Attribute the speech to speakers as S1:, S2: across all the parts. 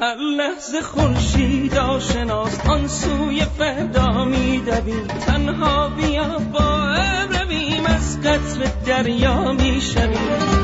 S1: هر لحظه خورشید آشناست آن سوی فردا میدویم. تنها بیا با رویم از قطر دریا می‌شویم.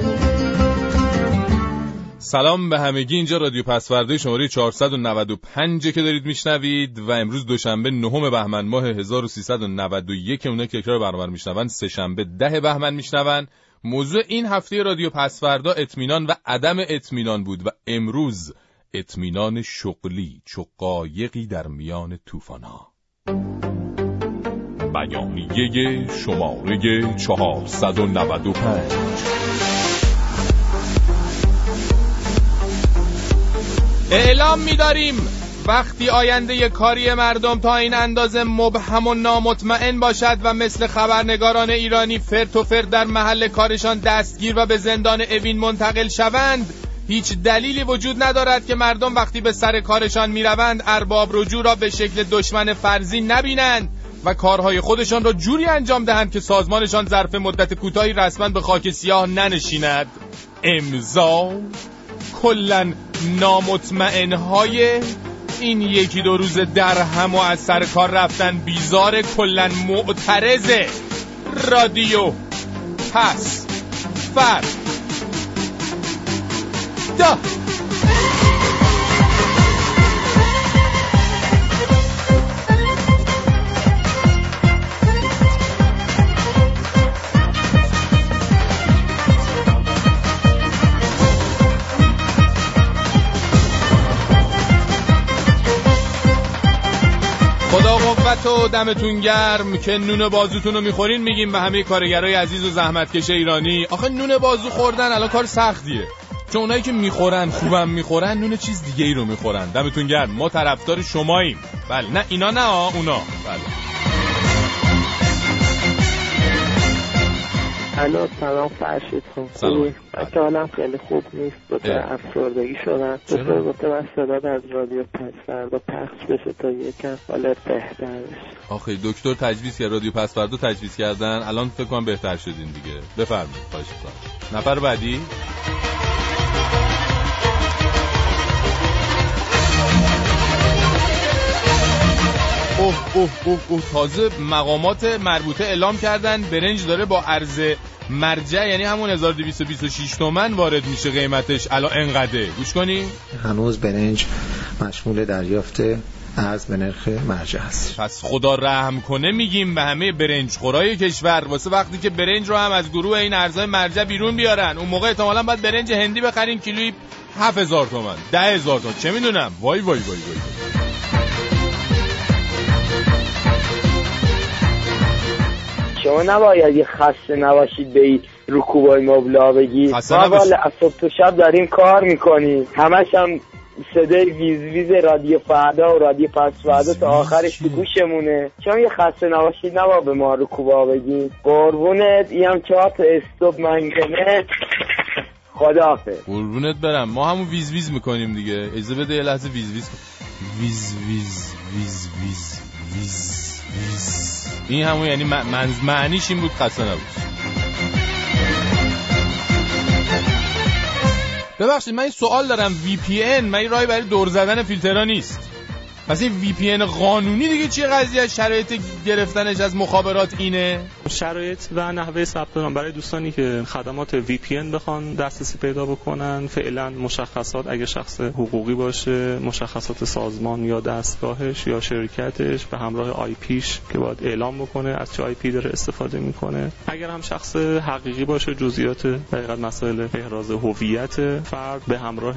S2: سلام به همگی اینجا رادیو پسورده شماره 495 که دارید میشنوید و امروز دوشنبه نهم بهمن ماه 1391 اونه که اکرار برنامه میشنون سه شنبه ده بهمن میشنون. موضوع این هفته رادیو پسوردا اطمینان و عدم اطمینان بود و امروز اطمینان شغلی چو قایقی در میان طوفان‌ها. بیانیه شماره 495 اعلام می‌داریم وقتی آینده کاری مردم تا این اندازه مبهم و نامطمئن باشد و مثل خبرنگاران ایرانی فرت و فرت در محل کارشان دستگیر و به زندان اوین منتقل شوند هیچ دلیلی وجود ندارد که مردم وقتی به سر کارشان می‌روند ارباب رجوع را به شکل دشمن فرضی نبینند و کارهای خودشان را جوری انجام دهند که سازمانشان ظرف مدت کوتاهی رسما به خاک سیاه ننشیند. امضا کلا نامطمئنهای این یکی دو روز در هم و از سر کار رفتن بیزار کلا معترض رادیو پس فر. دا قوت و دمتون گرم که نون بازوتون رو می‌خورین میگیم به همه کارگرای عزیز و زحمتکش ایرانی. آخه نون بازو خوردن الان کار سختیه. چون اونایی که می‌خورن خوبم می‌خورن نون چیز دیگه ای رو می‌خورن. دمتون گرم. ما طرفدار شماییم. بله نه اینا نه اونا. بله.
S3: الو سلام فرشید خان
S2: سلام.
S3: خوبی؟ بچه حالم خیلی خوب نیست. دوتا
S2: اه.
S3: افسردگی شدن.
S2: چرا؟
S3: دوتا گفته من صداد از رادیو پس فردا پخش بشه تا یکم حالت بهتر بشه.
S2: آخه دکتر تجویز کرد. رادیو پس فردا تجویز کردن. الان فکر کنم بهتر شدین دیگه. بفرمایید. خواهش نفر بعدی؟ اوه اوه اوه اوه تازه مقامات مربوطه اعلام کردن. برنج داره با ارز مرجع یعنی همون 1226 تومن وارد میشه قیمتش. الان انقدره. گوش کنی
S4: هنوز برنج مشمول دریافت ارز به نرخ مرجع است
S2: پس خدا رحم کنه میگیم به همه برنج خورای کشور. واسه وقتی که برنج رو هم از گروه این ارزهای مرجع بیرون بیارن. اون موقع احتمالاً باید برنج هندی بخرین کیلویی 7000 تومن 10000 تومن. چه می‌دونم؟ وای وای وای وای.
S3: شما نباید یه خسته نباشید به رکوبای مبلا بگی. ما. والا از صبح تا شب داریم کار می‌کنیم. همش هم صدای ویز ویز رادیو فردا و رادیو پس فردا تا آخرش تو گوشمونه. شما یه خسته نباشید نباید به ما رکوبا بگی قربونت این چهار تا استوب منگنه. خداحافظ.
S2: قربونت برم. ما همون ویز ویز می‌کنیم دیگه. اجازه بده یه لحظه ویز ویز. ویز ویز ویز ویز ویز ویز. این همون یعنی منز معنیش این بود خسته نباش. ببخشید من این سوال دارم. VPN من این راهی برای دور زدن فیلترها نیست. پس این VPN قانونی دیگه چیه قضیه شرایط گرفتنش از مخابرات اینه؟
S5: شرایط و نحوه ثبت نام. برای دوستانی که خدمات VPN بخوان دسترسی پیدا بکنن فعلا مشخصات اگه شخص حقوقی باشه مشخصات سازمان یا دستگاهش یا شرکتش به همراه IP ش که باید اعلام بکنه از چه IP داره استفاده می‌کنه. اگر هم شخص حقیقی باشه جزئیات دقیقاً مسائل احراز هویت فرد به همراه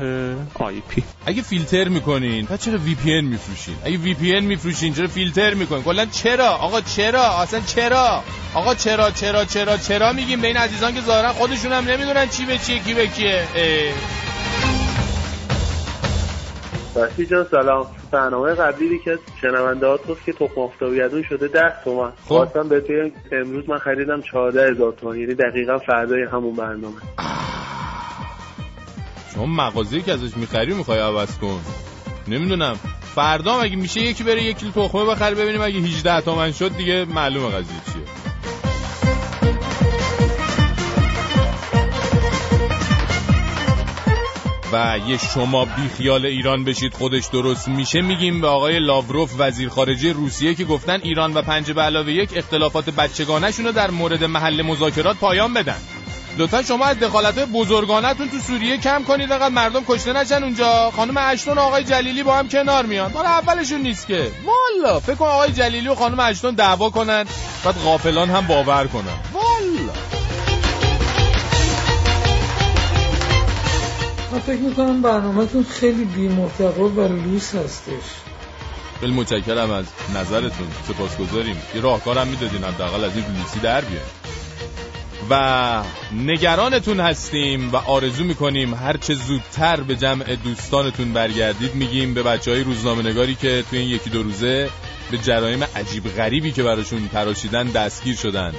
S5: IP.
S2: اگه فیلتر می‌کنین پس چرا VPN میفروشین اگه VPN میفروشین چرا فیلتر می‌کنین. کلا چرا؟ آقا چرا؟ اصلا چرا؟ آقا چرا چرا چرا چرا میگیم؟ بین عزیزان که ظاهرا خودشون هم نمی‌دونن چی به چیه کی به کیه.
S6: بسی جان سلام. برنامه قبلی که شنونده ها که تخم آفتابگردون شده ده تومن.
S2: خب.
S6: خواستم به امروز من خریدم چهارده هزار تومن. یعنی دقیقا فردای همون برنامه.
S2: شما مغازه‌ای که ازش می‌خری می‌خوای عوض کن. نمی‌دونم. فردا هم اگه میشه یکی بره یک کیلو تخمه بخره؟ ببینیم اگه 18 تومن شد دیگه معلومه قضیه چیه. و یه شما بی خیال ایران بشید خودش درست میشه. میگیم به آقای لاوروف وزیر خارجه روسیه که گفتن ایران و پنج به علاوه یک اختلافات بچگانشون رو در مورد محل مذاکرات پایان بدن. لطفا شما از دخالت بزرگانتون تو سوریه کم کنید انقدر مردم کشته نشن اونجا. خانم اشتون و آقای جلیلی با هم کنار میان. مال اولشون نیست که. والا فکر کن آقای جلیلی و خانم اشتون دعوا کنن بعد غافلان هم باور کنن. والا.
S7: من فکر می‌کنم برنامهتون خیلی بی و لوس هستش.
S2: خیلی متشکرم از نظرتون. سپاسگزاریم. یه راهکارم می‌دادین حداقل از این لوسی در بیاین و نگرانتون هستیم و آرزو می‌کنیم هرچه زودتر به جمع دوستانتون برگردید میگیم به بچه های روزنامه نگاری که توی این یکی دو روزه به جرایم عجیب غریبی که براشون تراشیدن دستگیر شدن.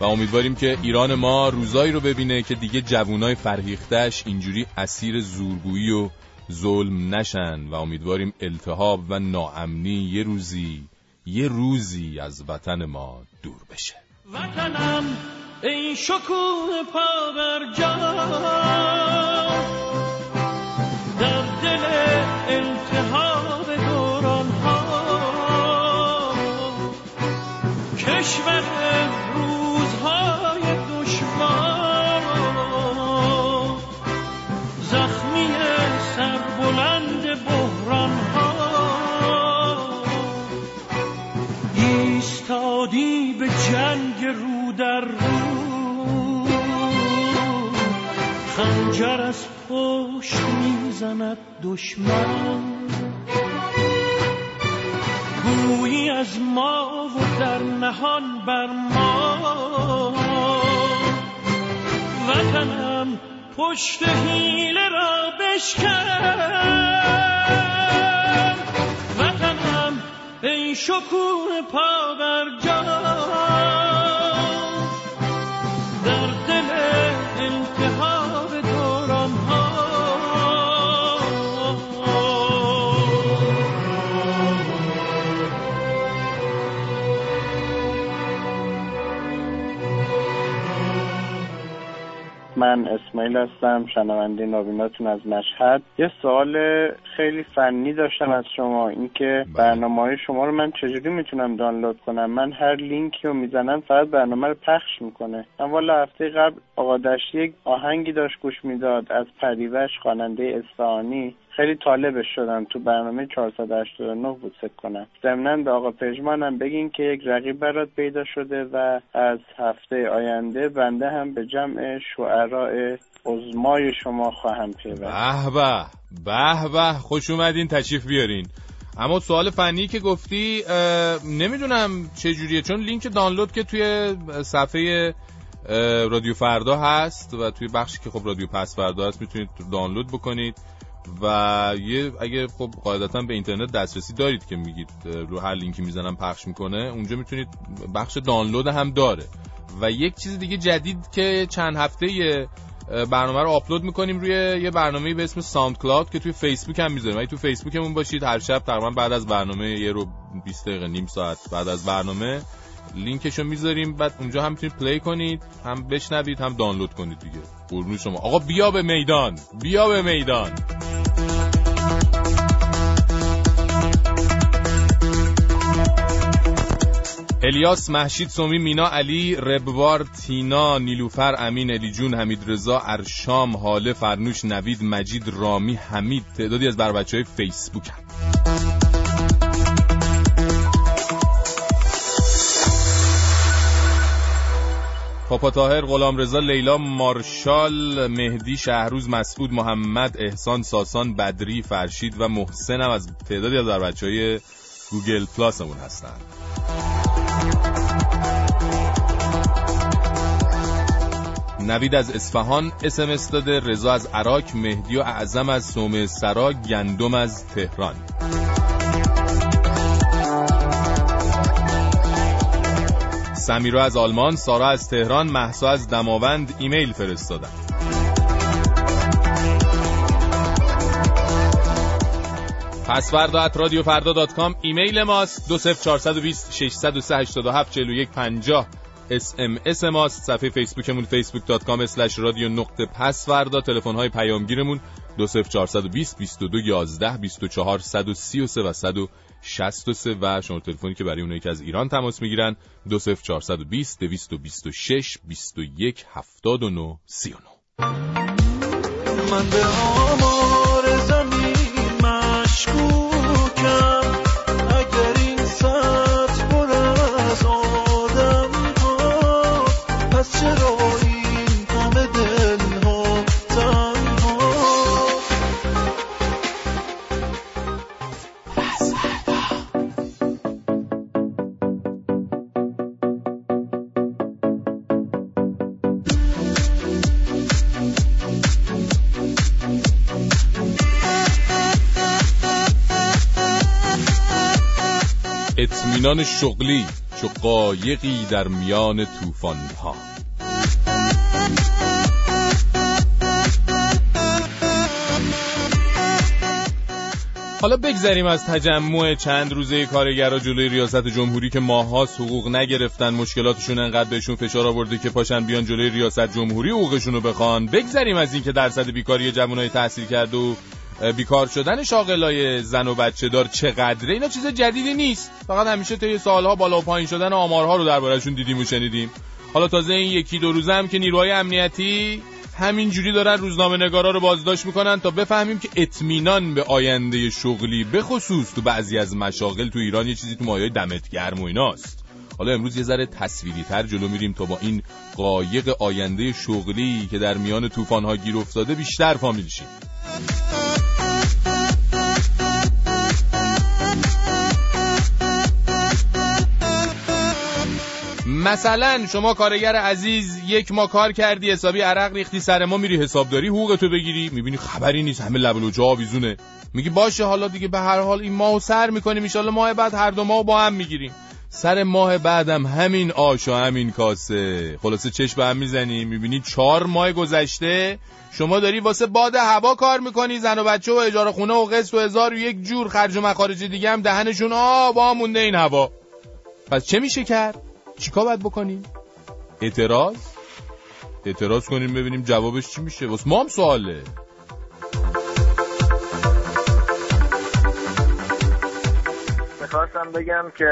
S2: و امیدواریم که ایران ما روزایی رو ببینه که دیگه جوونای فرهیختش اینجوری اسیر زورگویی و ظلم نشن. و امیدواریم التهاب و ناامنی یه روزی یه روزی از وطن ما دور بشه.
S8: وطنم ای شکوه پا بر در دل التهاب دوران ها کشور روزهای دشوار زخمی سربلند بحران ها ایستادی به جنگ رو در خنجر از پشت می‌زند دشمن. گویی از ما و در نهان بر ما. وطنم پشت حیله را بشکن. وطنم ای شکوه پا بر
S9: من اسماعیل هستم شنونده نابیناتون از مشهد. یه سوال خیلی فنی داشتم از شما اینکه
S2: بله.
S9: برنامه های شما رو من چجوری می‌تونم دانلود کنم؟ من هر لینکی رو می‌زنم فقط برنامه رو پخش می‌کنه. من والا هفته قبل آقا یک آهنگی داشت گوش می‌داد از پریوش خواننده اصفهانی. خیلی طالبش شدم تو برنامه 489 بود فکر کنم. ضمنا به آقا پژمانم بگین که یک رقیب برات پیدا شده و از هفته آینده بنده هم به جمع شعراء عزمای شما خواهم پیوست.
S2: به به به به خوش اومدین تشریف بیارین. اما سوال فنی که گفتی نمی‌دونم چه جوریه چون لینک دانلود که توی صفحه رادیو فردا هست و توی بخشی که خب رادیو پس فردا هست می‌تونید دانلود بکنید. و یه اگه خب قاعدتا به اینترنت دسترسی دارید که میگید رو هر لینکی می‌زنم پخش می‌کنه اونجا می‌تونید بخش دانلود هم داره. و یک چیز دیگه جدید که چند هفته یه برنامه رو آپلود می‌کنیم روی یه برنامه به اسم SoundCloud که توی فیسبوک هم می‌ذاریم. اگه تو فیسبوکمون باشید هر شب تقریبا بعد از برنامه یه رو 20 دقیقه نیم ساعت بعد از برنامه لینکش رو می‌ذاریم بعد اونجا هم می‌تونید play کنید هم بشنوید هم دانلود کنید دیگه. قربون شما. آقا بیا به میدان. بیا به میدان. الیاس محشید سومی مینا علی ربوار تینا نیلوفر امین علی جون حمید رضا ارشام حاله فرنوش نوید مجید رامی حمید تعدادی از بر بچه های فیسبوک هم. پاپا تاهر غلام رضا لیلا مارشال مهدی شهروز مسعود محمد احسان ساسان بدری فرشید و محسن هم از تعدادی از در بچه های گوگل پلاسمون هستن. نوید از اصفهان اسمس داده رضا از عراق مهدی و اعظم از سومه سرا گندم از تهران. سمیرا از آلمان سارا از تهران محسا از دماوند ایمیل فرستادن. پسفردا at رادیو فردا dot com ایمیل ماست. دو سف چارصد ششصد و سه هشتاد و هفت چلو یک پنجاه. SMS ماست. صفحه فیسبوکمون Facebook dot com slash رادیو نقطه پسفردا تلفن های پیامگیرمون دو سف چارصد و بیست بیست و دو یازده بیست و چهار صد و سی و سه و صد و شست و سه و شما تلفنی که برای اونایی که از ایران تماس می‌گیرن دو سف چارصد و بیست دویست و بیست و شش بیست و یک هفتاد و نو سی و نو
S1: من به آمار زمین مشکوکم
S2: اطمینان شغلی چو قایقی در میان طوفان‌ها. حالا بگذریم از تجمع چند روزه کارگرها جلوی ریاست جمهوری که ماهاست حقوق نگرفتن مشکلاتشون انقدر بهشون فشار آورده که پاشن بیان جلوی ریاست جمهوری حقوقشون رو بخوان. بگذریم از اینکه درصد بیکاری جوانای تحصیل کرده و بیکار شدن شاغلای زن و بچه دار چقدره؟ اینا چیز جدیدی نیست. فقط همیشه طی سالها بالا و پایین شدن آمارها رو دربارهشون دیدیم و شنیدیم. حالا تازه این یکی دو روزه هم که نیروهای امنیتی همینجوری دارن روزنامه نگارا رو بازداشت می‌کنن تا بفهمیم که اطمینان به آینده شغلی به خصوص تو بعضی از مشاغل تو ایران یه چیزی تو مایه دمت گرم و ایناست. حالا امروز یه ذره تصویری تر جلو میریم تا با این قایق آینده شغلی که در میان طوفان‌ها گیر افتاده بیشتر فامیل شیم. مثلا شما کارگر عزیز یک ما کار کردی حسابی عرق ریختی سر ما میری حسابداری حقوقتو بگیری می‌بینی خبری نیست همه لب و آویزونه. میگی باشه حالا دیگه به هر حال این ماهو سر می‌کنیم ان ماه بعد هر دو ماهو با هم می‌گیریم. سر ماه بعدم همین آش و همین کاسه. خلاصه چشم به هم می‌زنی می‌بینی چهار ماه گذشته. شما داری واسه باد هوا کار می‌کنی زن و بچه و اجاره خونه و قسط و هزار و یک جور خرج و مخارج دیگه هم دهنشون آب مونده این هوا. پس چه میشه کرد؟ چیکار باید بکنیم؟ اعتراض؟ اعتراض کنیم ببینیم جوابش چی میشه. واسه ما هم سواله.
S9: می‌خواستم بگم که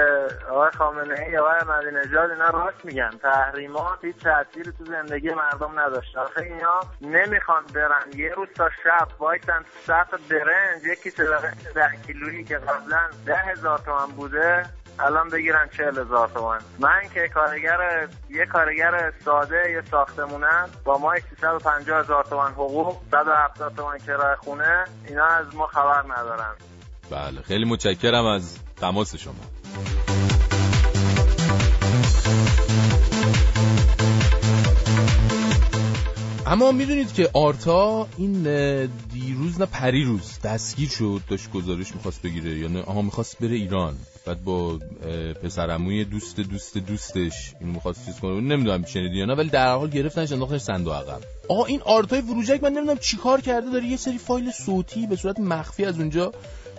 S9: آقای خامنه ای آقای احمدی نژاد اینا راست میگن. تحریمات هیچ تأثیری تو زندگی مردم نداشت. آخه اینا نمی‌خوان برن. یه روز تا شب وایسن صف برنج. یکی صدقه ده کیلویی که قبلا ده هزار تومن بوده. الان بگیرن چهل هزار تومن من که کارگر یه کارگر ساده یه ساختمونم با ماه 350 هزار تومن حقوق 170 تومن کرایه خونه. اینا از ما خبر ندارن.
S2: بله خیلی متشکرم از تماس شما. اما می‌دونید که آرتا این دیروز نه پریروز دستگیر شد داشت گزارش می‌خواست بگیره یا نه آها می‌خواست بره ایران. بعد با پسرعموی دوست دوست دوستش اینو می‌خواست چیز کنه. نمی‌دونم شنیدی یا نه ولی در حال گرفتنش انداختنش صندوق عقب. آقا این آرتای وروجک من نمی‌دونم چیکار کرده داره یه سری فایل صوتی به صورت مخفی از اونجا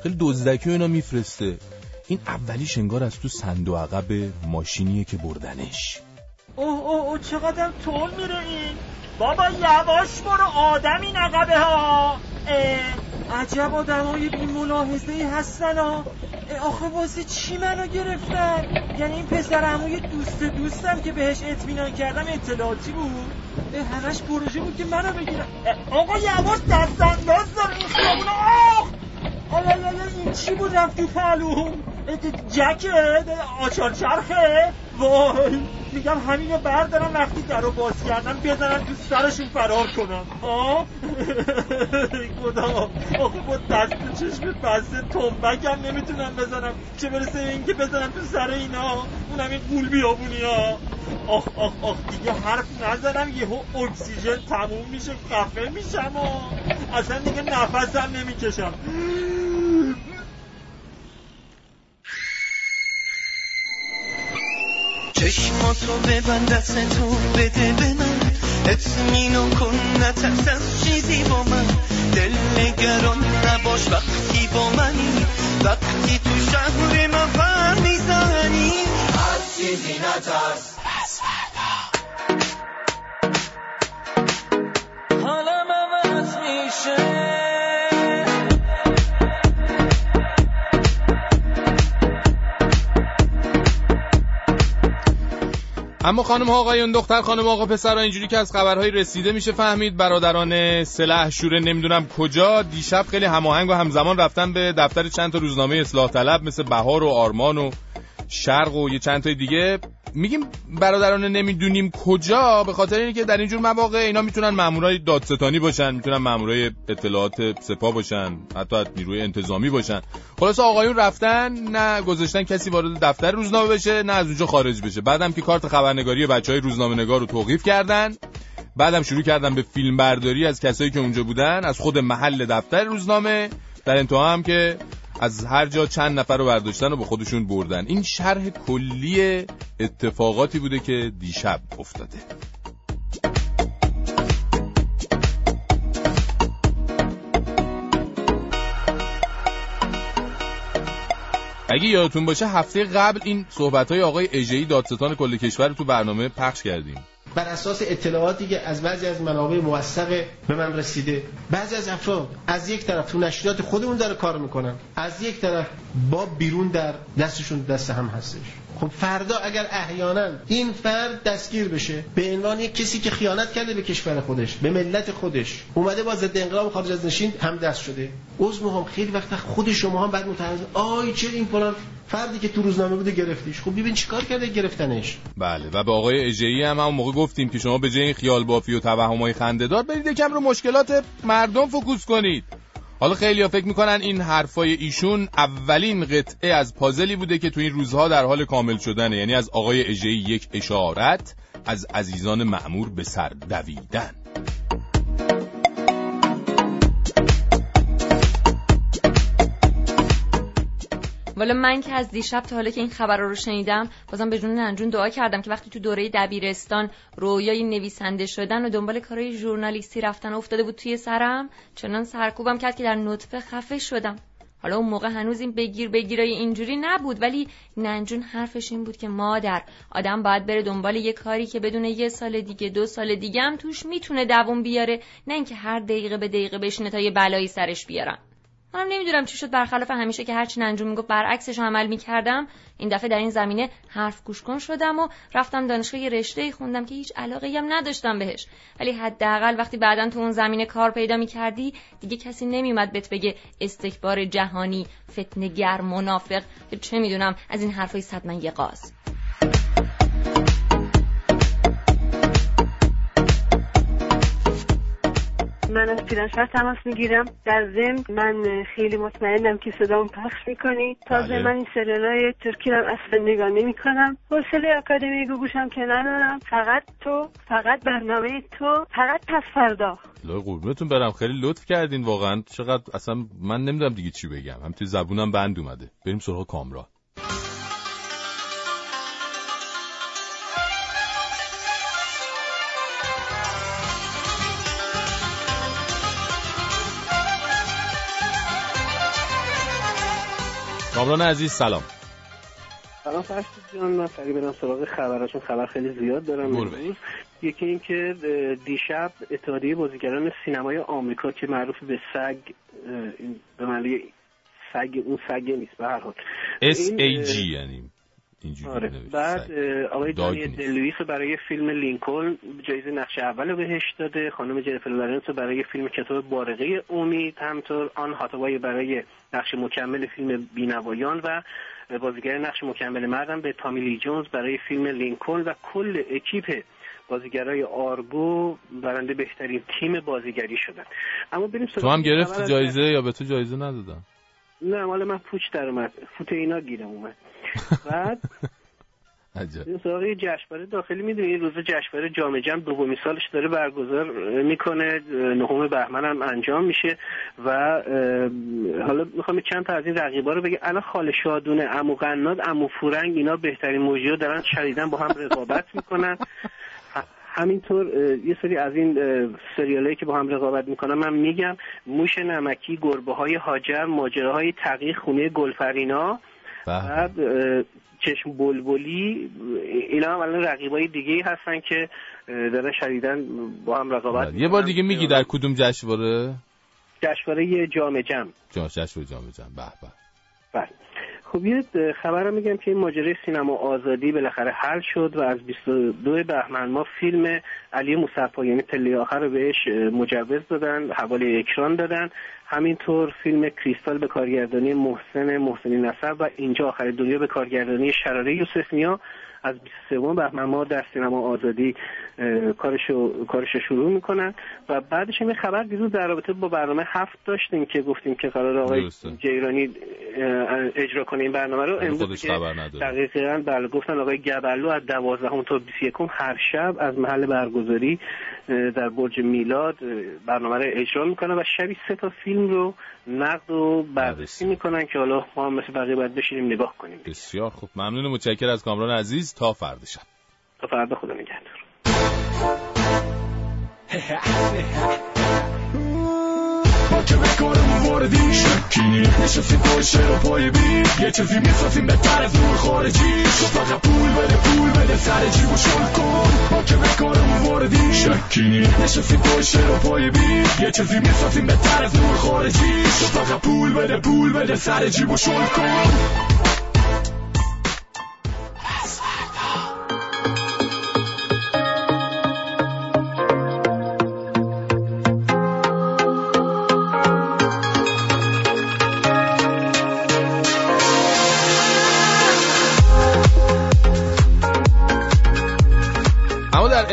S2: خیلی دزدکی و اینا میفرسته. این اولیش انگار از تو صندوق عقب ماشینیه که بردنش.
S10: اوه اوه اوه چقدر طول میره این بابا یواش برو آدم این عقبه ها عجب آدم های بی ملاحظه هستن ها آخه واسه چی منو گرفتن؟ یعنی این پسر عموی دوست دوستم که بهش اطمینان کردم اطلاعاتی بود. همش پروژه بود که منو بگیرم آقا یواش دست انداز داره این خیابون آخ! این چی بود؟ رفت تو پلوم جکه آچار چرخه؟ وای میگم همینو بردارم وقتی در رو باز کردم بزنم تو سرشون فرار کنم. خدا آخه با دست چشم بسته تنبک هم نمی‌تونم بزنم. چه برسه اینکه بزنم تو سر اینا؟ اونم این قول بیابونی ها. آخ آخ آخ دیگه حرف نزنم یهو اکسیژن تموم میشه خفه میشم و اصلا دیگه نفسم نمی‌کشم.
S1: چشماتو ببند دستتو بده به من. اطمینو کن نترس از چیزی با من. دل نگران نباش وقتی با منی. وقتی تو شهر من پر می‌زنی. از چیزی نترس.
S2: اما خانم آقایون دختر خانم آقا پسر اینجوری که از خبرهای رسیده میشه فهمید برادران سلح شوره نمی‌دونم کجا دیشب خیلی هماهنگ و همزمان رفتن به دفتر چند تا روزنامه اصلاح طلب مثل بهار و آرمان و شرق و یه چند تای دیگه. میگیم برادران نمی‌دونیم کجا به خاطر اینکه در اینجور مواقع اینا می‌تونن مامورای دادستانی باشن می‌تونن مامورای اطلاعات سپاه باشن حتی نیروی انتظامی باشن. خلاص آقایون رفتن نه گذاشتن کسی وارد دفتر روزنامه بشه نه از اونجا خارج بشه. بعدم که کارت خبرنگاری بچه های روزنامه نگار رو توقیف کردن بعدم شروع کردن به فیلم برداری از کسایی که اونجا بودن از خود محل دفتر روزنامه در انتها هم که از هر جا چند نفر رو برداشتن و به خودشون بردن. این شرح کلی اتفاقاتی بوده که دیشب افتاده. اگه یادتون باشه هفته قبل این صحبت های آقای اجهی دادستان کل کشور تو برنامه پخش کردیم.
S11: بر اساس اطلاعاتی که از بعضی از منابع موثق به من رسیده بعضی از افراد از یک طرف تو نشریات خودمون داره کار می‌کنن از یک طرف با بیرون در دستشون دست هم هستش. خب فردا اگر احیانا این فرد دستگیر بشه به عنوان یک کسی که خیانت کرده به کشور خودش به ملت خودش اومده با ضد انقلاب خارج از نشین هم دست شده. عضو هم خیلی وقت خود شما هم بعد متعرض. آی چه این فلان فردی که تو روزنامه بوده گرفتیش. خب ببین چیکار کرده گرفتنش؟
S2: بله. و به آقای اجهی هم همون موقع گفتیم که شما به جای این خیال بافی و توهمای خنده‌دار برید یکم رو مشکلات مردم فوکوس کنید. حالا خیلی فکر می‌کنن این حرفای ایشون اولین قطعه از پازلی بوده که تو این روزها در حال کامل شدنه. یعنی از آقای اجهی یک اشارت از عزیزان معمور به سر دویدن.
S12: والا من که از دیشب تا حالا که این خبر رو شنیدم بازم به جون ننجون دعا کردم که وقتی تو دوره دبیرستان رویای نویسنده شدن و دنبال کارهای ژورنالیستی رفتن افتاده بود توی سرم چنان سرکوبم کرد که در نطفه خفه شدم. حالا اون موقع هنوز این بگیر بگیرای اینجوری نبود ولی ننجون حرفش این بود که مادر آدم باید بره دنبال یه کاری که بدون یه سال دیگه دو سال دیگه هم توش می‌تونه دووم بیاره نه اینکه هر دقیقه به دقیقه بشینه تا یه بلایی سرش بیارن. منم نمی‌دونم چی شد. برخلاف همیشه که هرچی ننجون می‌گفت برعکسش عمل می‌کردم. این دفعه در این زمینه حرف گوش کن شدم و رفتم دانشگاه یه رشته خوندم که هیچ علاقه هم نداشتم بهش. ولی حداقل وقتی بعدا تو اون زمینه کار پیدا می‌کردی دیگه کسی نمیومد بهت بگه استکبار جهانی فتنگر منافق. چه می‌دونم از این حرفای صد من یه قاز.
S13: من از پیرانشهر تماس می‌گیرم. در ضمن من خیلی مطمئنم که صدام پخش می‌کنی. تازه
S2: بله.
S13: من این سریالای ترکی رو اصلا نگاه نمی‌کنم. حوصله آکادمی گوگوشم که ندارم فقط تو فقط برنامه تو فقط پس فردا.
S2: لا قربونتون برم. خیلی لطف کردین واقعا. چقدر اصلا من نمی‌دونم دیگه چی بگم. هم توی زبونم بند اومده. بریم سراغ کامران. کامران عزیز سلام.
S9: سلام فرشت جان من سریع برم سراغ خبراشون خبر خیلی زیاد دارم. یکی این که اه، دیشب اتحادیه بازیگران سینمای آمریکا که معروف به سگ به معنی
S14: سگ اون سگ نیست به هر حال.
S2: ای
S14: اه،
S2: جی یعنی. اینجوری
S14: آره. بعد آقای دانی. دلویس برای فیلم لینکلن جایزه نقش اول رو بهش داده. خانم جنیفر لارنس رو برای فیلم کتاب بارقه امید همطور آن هاتوای برای نقش مکمل فیلم بینوایان و بازیگر نقش مکمل مردم به تامیلی جونز برای فیلم لینکلن و کل اکیپ بازیگرای آرگو برنده بهترین تیم بازیگری شدن. اما بریم
S2: تو هم گرفتی جایزه یا به تو جایزه ندادن؟
S14: نه مال من پوچ در اومد. فوت اینا گیرم اومد. بعد این سراغ یه جشنواره داخلی می‌دونی روز جشنواره جام جم دومین سالش داره برگزار می‌کنه نهم بهمن هم انجام میشه و حالا می‌خوام چند تا از این رقیبا رو بگم. الان خاله شادونه عمو قناد عمو فورنگ اینا بهترین موجی رو دارن شدیدن با هم رقابت می‌کنن. همینطور یه سری از این سریالایی که با هم رقابت می‌کنن من میگم موش نمکی گربه های هاجر ماجراهای تغییر خونه گلفرینا بعد اه، چشم بلبلی اینا هم الان رقیبای دیگه هستن که دارن شدیدن با هم رقابت
S2: یه بار دیگه میگی در کدوم جشنواره؟
S14: جشنواره جام جم
S2: جشنواره جام جم به به
S14: بله. خب یه خبرم میگم که این ماجرای سینما آزادی بالاخره حل شد و از 22 بهمن ما فیلم علی مصفا یعنی پله آخر رو بهش مجوز دادن حواله اکران دادن. همینطور فیلم کریستال به کارگردانی محسن محسنی نصر و اینجا آخر دنیا به کارگردانی شراره یوسف نیا از 23 بهمن ما در سینما آزادی کارشو کارشو شروع می‌کنن و بعدش هم یه خبر دیروز در رابطه با برنامه هفت داشتیم که گفتیم که قرار آقای
S2: درسته.
S14: جیرانی اجرا کنه این برنامه رو امروز. دقیقا بله گفتن آقای گبلو از 12 تا 21 هر شب از محل برگزاری در برج میلاد برنامه رو اجرا می‌کنن و شبی سه تا فیلم رو نقد و بررسی می‌کنن که حالا ما هم مثل بقیه باید بشینیم نگاه کنیم.
S2: بسیار خوب. ممنون متشکر از کامران عزیز. تا فردا شب.
S14: تا فردا خدا نگهدار.
S15: که بکارمون واردی شکینی نشستیم پای و پای بی یه چیزی می‌سازیم بهتر از نور خارجی. تو فقط پول بده پول بده سر جیب و شل کن. ما که بکارمون واردی شکینی نشستیم پای و پای بی یه چیزی می‌سازیم بهتر از نور خارجی. تو فقط پول بده پول بده سر جیب و شل کن.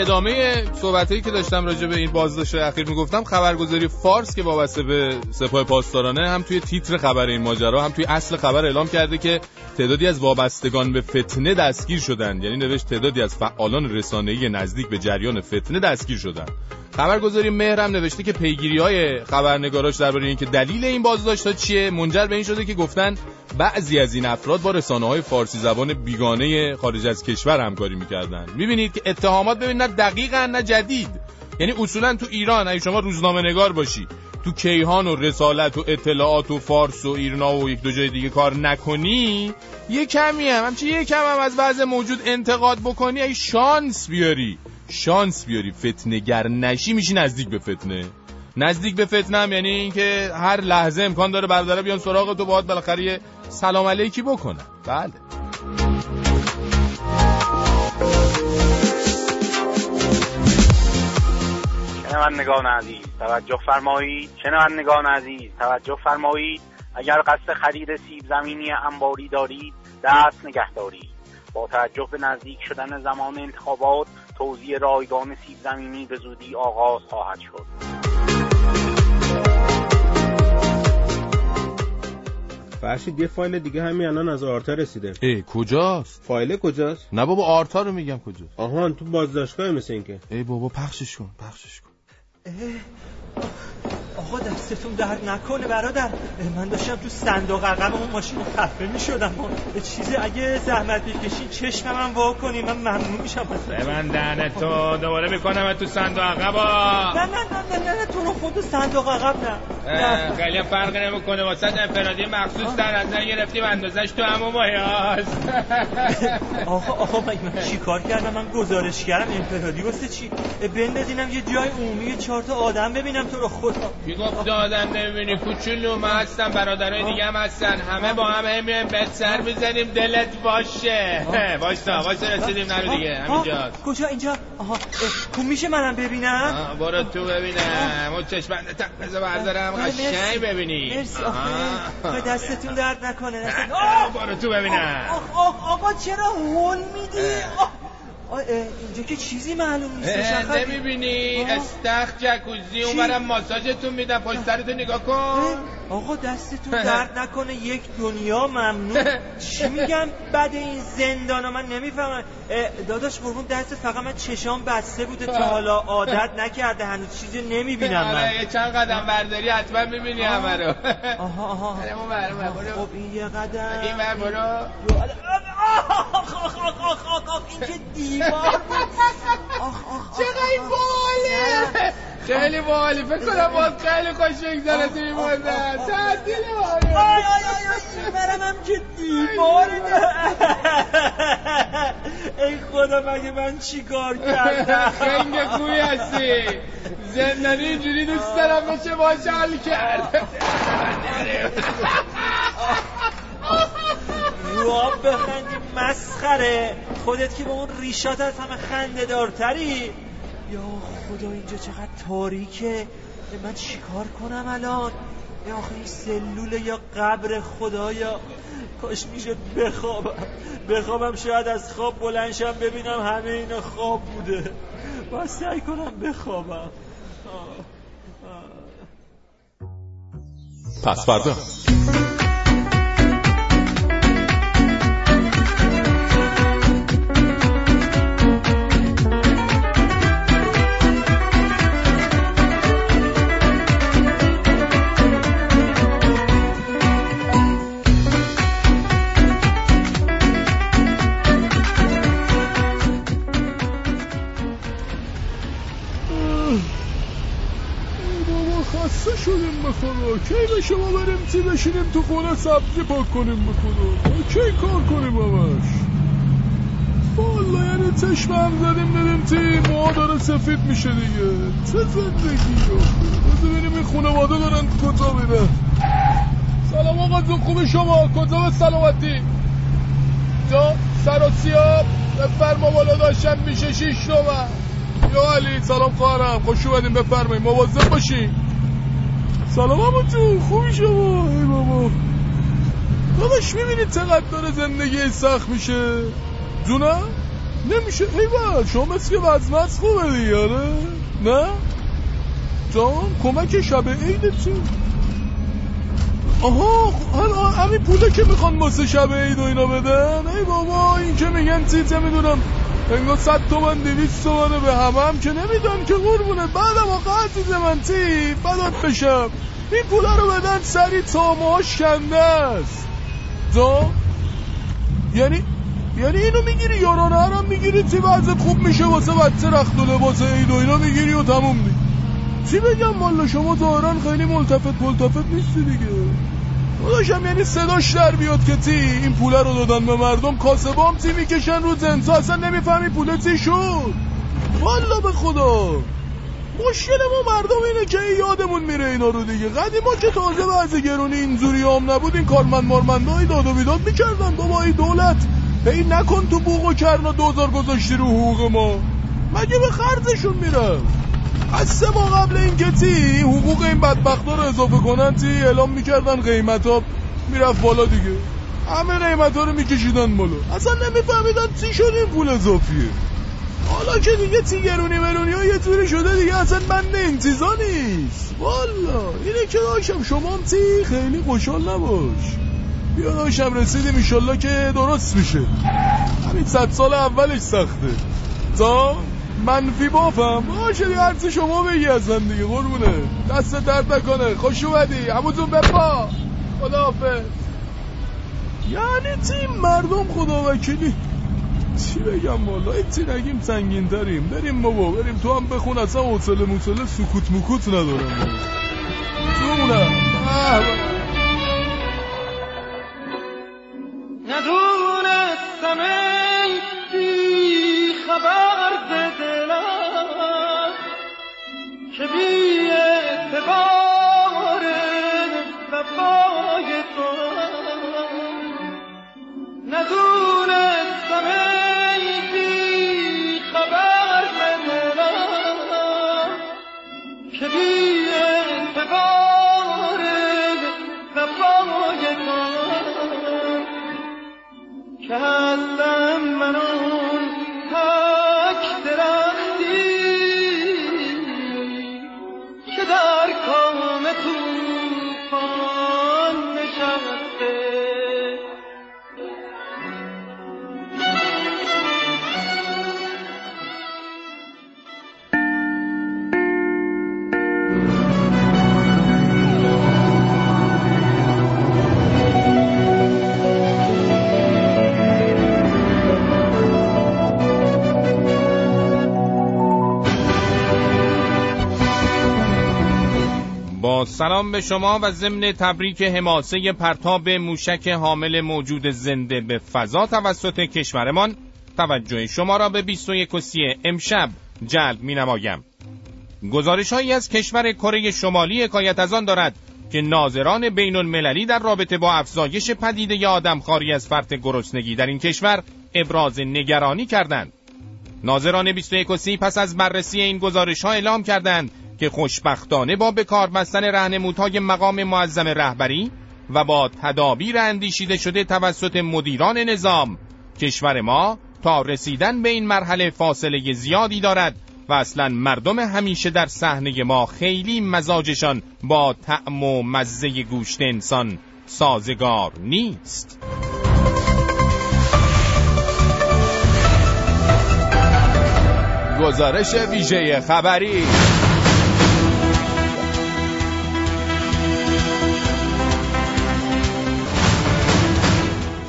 S2: ادامه صحبتایی که داشتم راجع به این بازداشت اخیر می‌گفتم خبرگزاری فارس که وابسته به سپاه پاسدارانه هم توی تیتر خبر این ماجرا هم توی اصل خبر اعلام کرده که تعدادی از وابستگان به فتنه دستگیر شدند. یعنی نوشت تعدادی از فعالان رسانه‌ای نزدیک به جریان فتنه دستگیر شدند. خبرگزاری مهر هم نوشته که پیگیری های خبرنگاراش درباره اینکه دلیل این بازداشت چیه منجر به این شده که گفتن بعضی از این افراد با رسانه های فارسی زبان بیگانه خارج از کشور همکاری می‌کردن می‌بینید که اتهامات ببینید دقیقا نه جدید. یعنی اصولا تو ایران اگه شما روزنامه نگار باشی تو کیهان و رسالت و اطلاعات و فارس و ایرنا و یک دو جای دیگه کار نکنی یه کمی هم همچی یه کم هم از وضع موجود انتقاد بکنی ای شانس بیاری. شانس بیاری. فتنگر نشی میشی نزدیک به فتنه. نزدیک به فتنه هم یعنی اینکه هر لحظه امکان داره برادرها بیان سراغ تو باید بالاخره سلام علیکی بکنن. بله.
S16: شنوندگان عزیز توجه فرمایید شنوندگان عزیز توجه فرمایید اگر قصد خرید سیب زمینی انباری دارید دست نگه دارید. با توجه به نزدیک شدن زمان انتخابات توزیع رایگان سیب زمینی به زودی آغاز خواهد شد.
S11: فرشید یه فایل دیگه همین الان از آرتا رسیده.
S2: ای کجاست؟
S11: فایل کجاست؟
S2: نه بابا آرتا رو میگم کجاست.
S11: آهان تو بازداشتگاه مثل اینکه.
S2: ای بابا پخشش کن پخشش کن.
S10: آقا دستتون درد نکنه برادر. من داشتم تو صندوق عقب اون ماشین خفه می شدم چیزی اگه زحمت بکشین چشمم هم وا کنی. من ممنون میشم
S2: ببند دهنتو دوباره می‌کنم تو صندوق عقبا.
S10: نه نه نه نه نه تو رو خود صندوق عقب نه نه.
S2: خیلی فرق نمی‌کنه. واسه انفرادی مخصوص در نظر گرفتیم اندازش تو همون مایاست.
S10: آقا آقا من من چی کار کردم؟ من گزارش کردم انفرادی واسه چی؟ بندازینم یه جای عمومی چهار تا آدم ببینم تو رو خدا.
S2: کی گفت آدم نمی‌بینی؟ کوچولو من هستم برادرای دیگه هم هستن. همه با هم هم میایم بهت سر می‌زنیم دلت باشه. وایسا وایسا رسیدیم. نرو دیگه. همینجا
S10: کجا؟ اینجا. آها. کو میشه منم ببینم؟
S2: برو تو ببینم. اون چشمنده تق بذار بردارم. قشنگ ببینی.
S10: مرسی. آخه دستتون درد نکنه. دستتون
S2: برو تو ببینم.
S10: آخ آخ آقا چرا هول میدی؟ اینجا که چیزی معلوم آخه.
S2: نمی‌بینی. استخ جکوزی
S10: چی؟
S2: اونورم ماساژتون میدم. پشت سرتو نگاه کن.
S10: آقا دستتون درد نکنه یک دنیا ممنون. چی میگم؟ بعد این زندانا من نمی‌فهمم. داداش قربون دست فقط من چشام بسته بوده تا حالا. عادت نکرده هنوز چیزی نمی‌بینم من.
S2: آره یه چند قدم برداری حتما می‌بینی همه رو.
S10: آها آها.
S2: آره،.
S10: خب این یه قدم.
S2: این ور برو.
S10: آخ آخ آخ آخ آخ آخ این که دیوار بود آخ آخ
S2: چقدر این باله. خیلی بالی فکر کنم باز خیلی خوش بگذره توی این مدت تعطیل
S10: آی آی آی برم هم که دیواره ای خدا مگه من چی کار کردم؟
S2: خنگ خوبی هستی. زندانی اینجوری دوست دارم بشه باشه حال کرد.
S10: رواب بخندی مسخره. خودت که با اون ریشات از همه خنده دارتری یا خدا اینجا چقدر تاریکه؟ من چیکار کنم الان؟ یا آخه این سلول یا قبر خدایا کاش می‌شد بخوابم. بخوابم شاید از خواب بلنشم ببینم همه اینا خواب بوده. باید سعی کنم بخوابم. آه.
S2: پس فردا.
S15: خدا کی به شما بریم تی بشینیم تو خونه سبزی پاک کنیم خدا کی کار کنیم همش والا یعنی چشم هم زدیم بریم تی ما داره سفید میشه دیگه. چه زندگی بذار ببینیم این خانواده دارن کجا میرن؟ سلام آقا جون خوب شما؟ کجا به سلامتی؟ جا سر و سیاب؟ بفرما بالا داشتم میشه شیش تومن. یا علی سلام خواهرم. خوش اومدین بفرمایید. مواظب باشین. سلام همون جون خوبی شما؟ ای بابا. داداش می‌بینید چقدر داره زندگی سخت میشه؟ جونم نمیشه. ای بابا شما مثل که وزمت خوبه دیگه آره؟ نه؟ جان کمک شب عید چی آها الان همین پوله که می‌خوان واسه شب عید و اینا بدن؟ ای بابا این که میگن چیزه می‌دونم. انگار صد تومن دویست تومنه به همه هم که نمیدن که قربونه. بعدم آقا عزیز من تی بدات بشم. این پوله رو بدن سری تاماش کنده است. جا یعنی یعنی اینو می‌گیری یارانه هم می‌گیری تی وضعت خوب میشه واسه بچه رخت و لباس عید و اینا می‌گیری و تموم دی چی بگم والا شما ظاهرا خیلی ملتفت ملتفت نیستی دیگه. داداشم یعنی صداش در بیاد که تی این پوله رو دادن به مردم. کاسبام تی می‌کشن رو زنسا اصلا نمی‌فهمی پوله تی شد. والا به خدا. مشکل ما مردم اینه که یادمون میره اینا رو دیگه. قدیما که تازه بعضی گرونی اینجوری هم نبود این کارمند مارمندای داد و بیداد می‌کردن. بابا ای دولت هی نکن تو بوق و کرنا دوزار گذاشتی رو حقوق ما. مگه به خرجشون میره از سه ماه قبل این که تی حقوق این بدبختا رو اضافه کنن تی اعلام می‌کردن قیمت ها می‌رفت بالا دیگه. همه قیمت ها رو میکشیدن بالا. اصلا نمیفهمیدن چی شد این پول اضافیه. حالا که دیگه تی گرونی مرونی ها یه طوری شده دیگه اصلا این چیزا نیست. والا اینه که داشتم. شما هم تی خیلی خوشحال نباش. بیا داشتم رسیدیم ایشالله که درست میشه. همین صد سال اولش سخته. تا منفی بافم دیگه هرچی شما بگی اصلا دیگه قربونه. دست درد نکنه. خوش اومدی. همونتون بپا خداحافظ. یعنی چی؟ مردم خدا وکیلی چی بگم والا؟ چی نگیم سنگین تریم. بریم بابا بریم. تو هم بخون. اصلا حوصله موصله سکوت مکوت ندارم. جونم عليم
S2: سلام به شما و ضمن تبریک حماسه پرتاب موشک حامل موجود زنده به فضا توسط کشورمان توجه شما را به 21 و امشب جلب می نمایم. گزارش هایی از کشور کره شمالی حکایت از آن دارد که ناظران بین المللی در رابطه با افزایش پدیده آدمخواری از فرط گرسنگی در این کشور ابراز نگرانی کردند. ناظران 21 و پس از بررسی این گزارش ها اعلام کردند که خوشبختانه با بکار بستن رهنمودهای مقام معظم رهبری و با تدابیر اندیشیده شده توسط مدیران نظام کشور ما تا رسیدن به این مرحله فاصله زیادی دارد و اصلا مردم همیشه در صحنه ما خیلی مزاجشان با طعم و مزه گوشت انسان سازگار نیست. گزارش ویژه خبری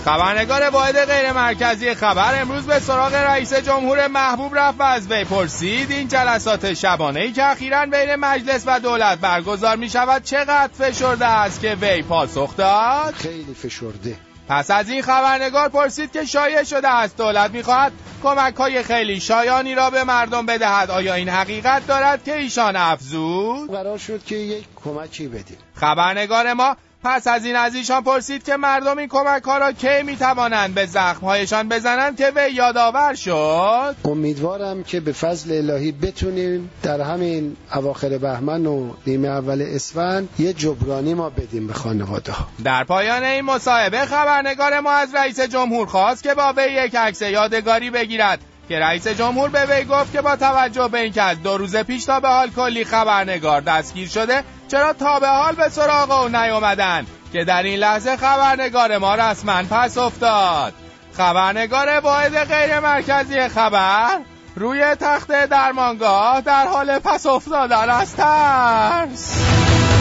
S2: خبرنگار واحد غیر مرکزی خبر امروز به سراغ رئیس جمهور محبوب رفت و از وی پرسید این جلسات شبانه ای که اخیرا بین مجلس و دولت برگزار می شود چقدر فشرده است که وی پاسخ داد؟
S11: خیلی فشرده.
S2: پس از این خبرنگار پرسید که شایع شده است دولت می‌خواهد کمک های خیلی شایانی را به مردم بدهد. آیا این حقیقت دارد که ایشان افزود؟
S11: قرار شد که یک کمکی بدیم
S2: خبرنگار ما پس از این از ایشان پرسید که مردم این کمک ها را کی می توانند به زخم هایشان بزنند که وی یادآور شد؟
S11: امیدوارم که به فضل الهی بتونیم در همین اواخر بهمن و نیمه اول اسفند یه جبرانی ما بدیم به خانواده. ها
S2: در پایان این مصاحبه خبرنگار ما از رئیس جمهور خواست که با وی یک عکس یادگاری بگیرد. که رئیس جمهور به وی گفت که با توجه به اینکه از دو روز پیش تا به حال کلی خبرنگار دستگیر شده چرا تا به حال به سراغ او نیومدن؟ که در این لحظه خبرنگار ما رسما پس افتاد. خبرنگار واحد غیر مرکزی خبر روی تخت درمانگاه در حال پس افتادن از ترس.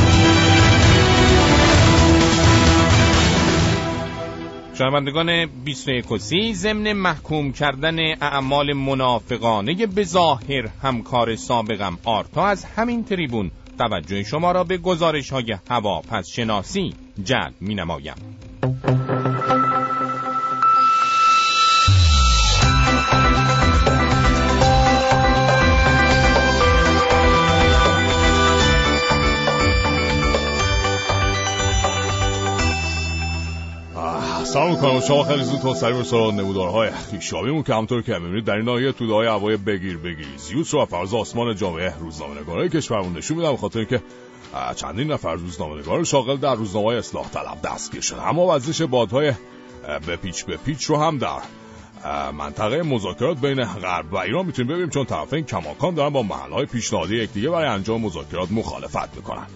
S2: شنوندگان 21 کسی ضمن محکوم کردن اعمال منافقانه به ظاهر همکار سابقم آرتا از همین تریبون توجه شما را به گزارش های هوا پس شناسی جلب می نمایم.
S17: می‌کنم. شما خیلی زود تا سریع سراغ نمودارهای خیشابیمون که همطور که می‌بینید در این ناحیه توده های هوای بگیر بگیر. زیوت رو فرض آسمان جامعه روزنامه نگارای کشورمون نشون میدم خاطر که چندین نفر روزنامه نگار شاغل در روزنامه اصلاح طلب دستگیر شده اما وزش بادهای به پیچ به پیچ رو هم در منطقه مذاکرات بین غرب و ایران می‌تونیم ببینیم چون طرفین کماکان دارن با محلهای پیشنهادی یکدیگه برای انجام مذاکرات مخالفت می‌کنن.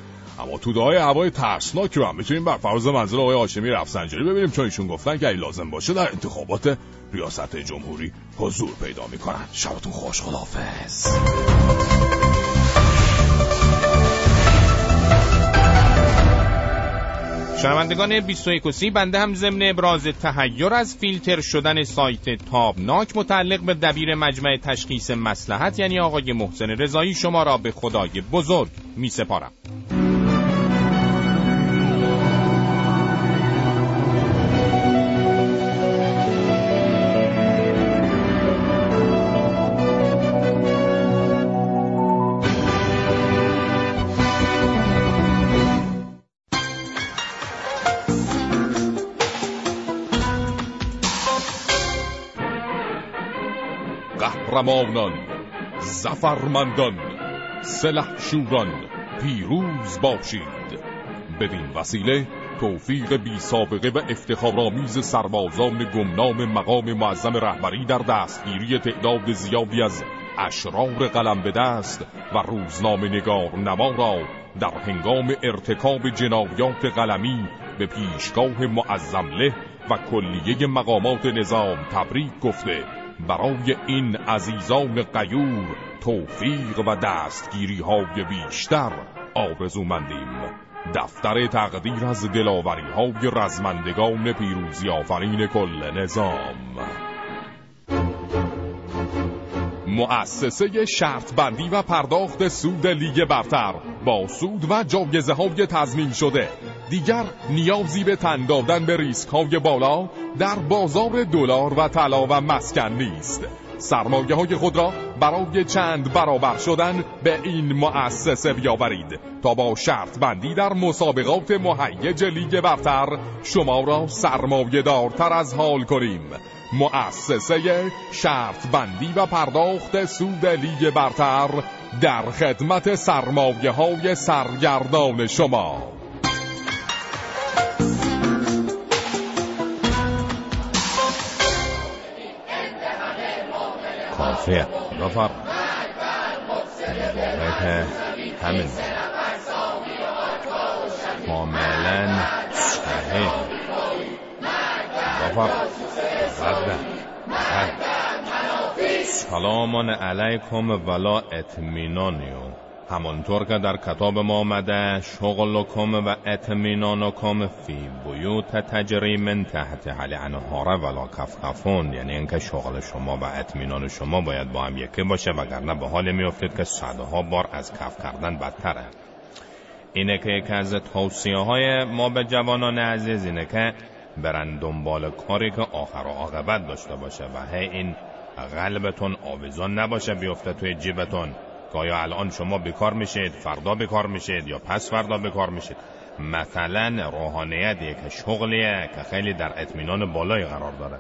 S17: اما توده های هوای ترسناکی رو هم می‌تونیم بر فراز منزل آقای هاشمی رفسنجانی ببینیم چون ایشون گفتن که اگه لازم باشه در انتخابات ریاست جمهوری حضور پیدا می‌کنن شبتون خوش خدافز
S2: شنوندگان 21 سی بنده هم ضمن ابراز تهیر از فیلتر شدن سایت تابناک متعلق به دبیر مجمع تشخیص مسلحت یعنی آقای محسن رضایی شما را به خدای بزرگ می سپارم.
S17: قهرمانان زفرمندان سلح شوران پیروز باشید. بدین وسیله توفیق بی سابقه و افتخارآمیز سربازان گمنام مقام معظم رهبری در دستگیری تعداد زیادی از اشرار قلم به دست و روزنامه نگار نما را در هنگام ارتکاب جنایات قلمی به پیشگاه معظمله و کلیه مقامات نظام تبریک گفته. برای این عزیزان قیور توفیق و دستگیری های بیشتر آرزومندیم. دفتر تقدیر از دلاوری های رزمندگان پیروزی آفرین کل نظام. مؤسسه شرط بندی و پرداخت سود لیگ برتر با سود و جایزه های تضمین شده. دیگر نیازی به تن دادن به ریسک های بالا در بازار دلار و طلا و مسکن نیست. سرمایه های خود را برای چند برابر شدن به این مؤسسه بیاورید تا با شرط بندی در مسابقات مهیج لیگ برتر شما را سرمایه دارتر از حال کنیم. مؤسسه شرط بندی و پرداخت سود لیگ برتر در خدمت سرمایه های سرگردان شما.
S18: کافیه غفر همین کاملا صحیح غفر رد سلام علیکم ولا اطمینانیون همانطور که در کتاب ما آمده شغلکم و اطمینانکم فی بیوت تجری من تحت حل انهاره ولا کفکفون یعنی اینکه شغل شما و اطمینان شما باید با هم یکی باشه وگرنه به حال میافتید که صدها بار از کف کردن بدتره. اینه که یکی از توصیه های ما به جوانان عزیز اینه که برن دنبال کاری که آخر و عاقبت داشته باشه و هی این قلبتون آویزان نباشه بیفته توی جیبتون. که آیا الان شما بیکار میشید فردا بیکار میشید یا پس فردا بیکار میشید؟ مثلا روحانیت یک شغلیه که خیلی در اطمینان بالای قرار داره.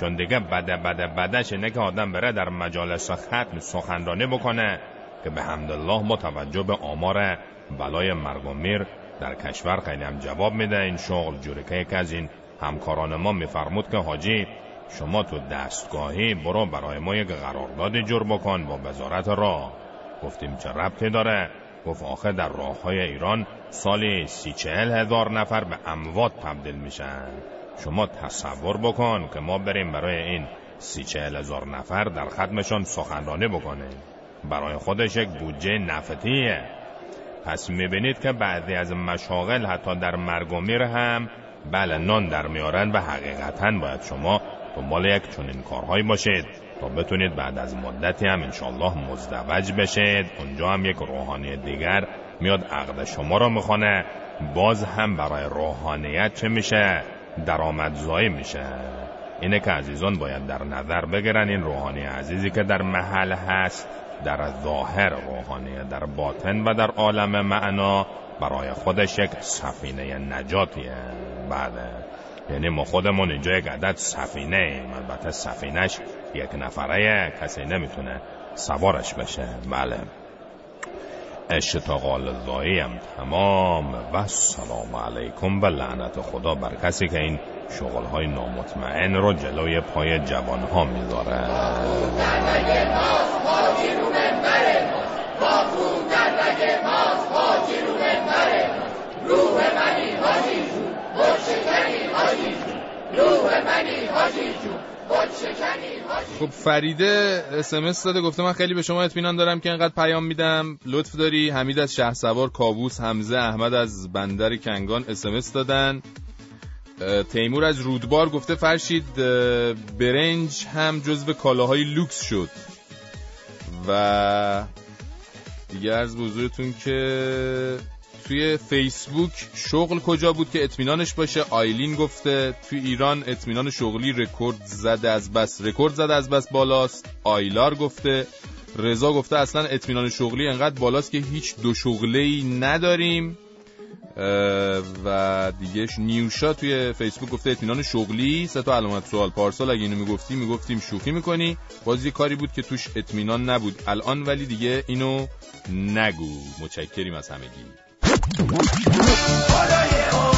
S18: چون دیگه بده بده بدش اینه که آدم بره در مجالس ختم سخنرانی بکنه که به حمدالله با توجه به آمار بلای مرگ و میر در کشور خیلی هم جواب میده این شغل جوری که یک از این همکاران ما میفرمود که حاجی شما تو دستگاهی برو برای ما یک قرارداد جور بکن با وزارت راه. گفتیم چه ربطی داره؟ گفت آخه در راه های ایران سالی سی چهل هزار نفر به اموات تبدیل میشن. شما تصور بکن که ما بریم برای این سی چهل هزار نفر در خدمشان سخنرانی بکنیم. برای خودش یک بودجه نفتیه پس می‌بینید که بعضی از مشاغل حتی در مرگ و میر هم بله نان در میارن و حقیقتا باید شما دنبال یک چنین کارهایی باشید. تا بتونید بعد از مدتی هم انشالله مزدوج بشید. اونجا هم یک روحانی دیگر میاد عقد شما را می‌خوانه باز هم برای روحانیت چه میشه؟ درآمدزایی میشه. اینه که عزیزان باید در نظر بگیرن این روحانی عزیزی که در محل هست در ظاهر روحانی در باطن و در عالم معنا برای خودش یک سفینه نجاتیه. بله. یعنی ما خودمون اینجا یک عدد سفینه ایم. البته سفینش یک نفره کسی نمی‌تونه سوارش بشه. بله. اشتغال هم تمام و سلام علیکم و لعنت خدا بر کسی که این شغل های نامطمئن رو جلوی پای جوان ها می‌ذاره روح منی حاجی جون شکنی حاجی جون روح
S2: خب فریده اسمس داده گفته من خیلی به شما اطمینان دارم که انقدر پیام میدم. لطف داری. حمید از شهر سوار کابوس حمزه احمد از بندر کنگان اسمس دادن. تیمور از رودبار گفته فرشید برنج هم جزو کالاهای لوکس شد. و دیگه از بزرگتون که توی فیسبوک شغل کجا بود که اطمینانش باشه؟ آیلین گفته توی ایران اطمینان شغلی رکورد زده از بس. رکورد زده از بس بالاست. آیلار گفته. رضا گفته اصلا اطمینان شغلی انقدر بالاست که هیچ دو شغله نداریم. و دیگه نیوشا توی فیسبوک گفته اطمینان شغلی. سه تا علامت سوال پارسال. اگه اینو می‌گفتی می‌گفتیم شوخی می‌کنی. باز یه کاری بود که توش اطمینان نبود. الان ولی دیگه اینو نگو. متشکریم از همگی. Oh, yeah, oh.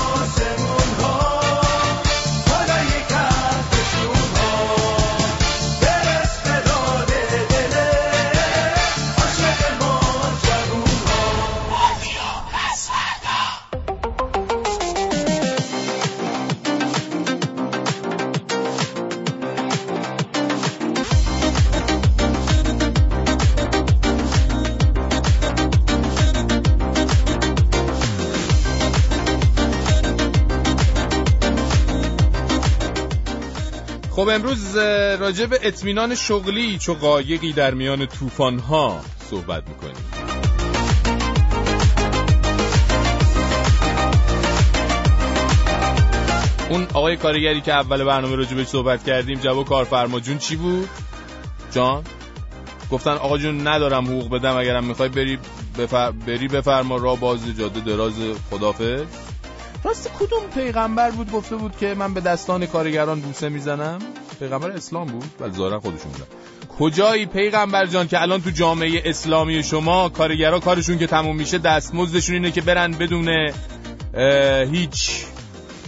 S2: خب امروز راجع به اطمینان شغلی چو قایقی در میان طوفان ها صحبت می‌کنیم. اون آقای کارگری که اول برنامه راجع بهش صحبت کردیم جواب کارفرما جون چی بود؟ جان؟ گفتن آقا جون ندارم حقوق بدم اگرم می‌خوای بری بفر... بری بفرما را باز جاده دراز خدافظ. راست کدوم پیغمبر بود گفته بود که من به دستان کارگران بوسه می‌زنم؟ پیغمبر اسلام بود. ولی ظاهرا خودشون بودن. کجایی پیغمبر جان که الان تو جامعه اسلامی شما کارگرا کارشون که تموم میشه دستمزدشون اینه که برن بدون هیچ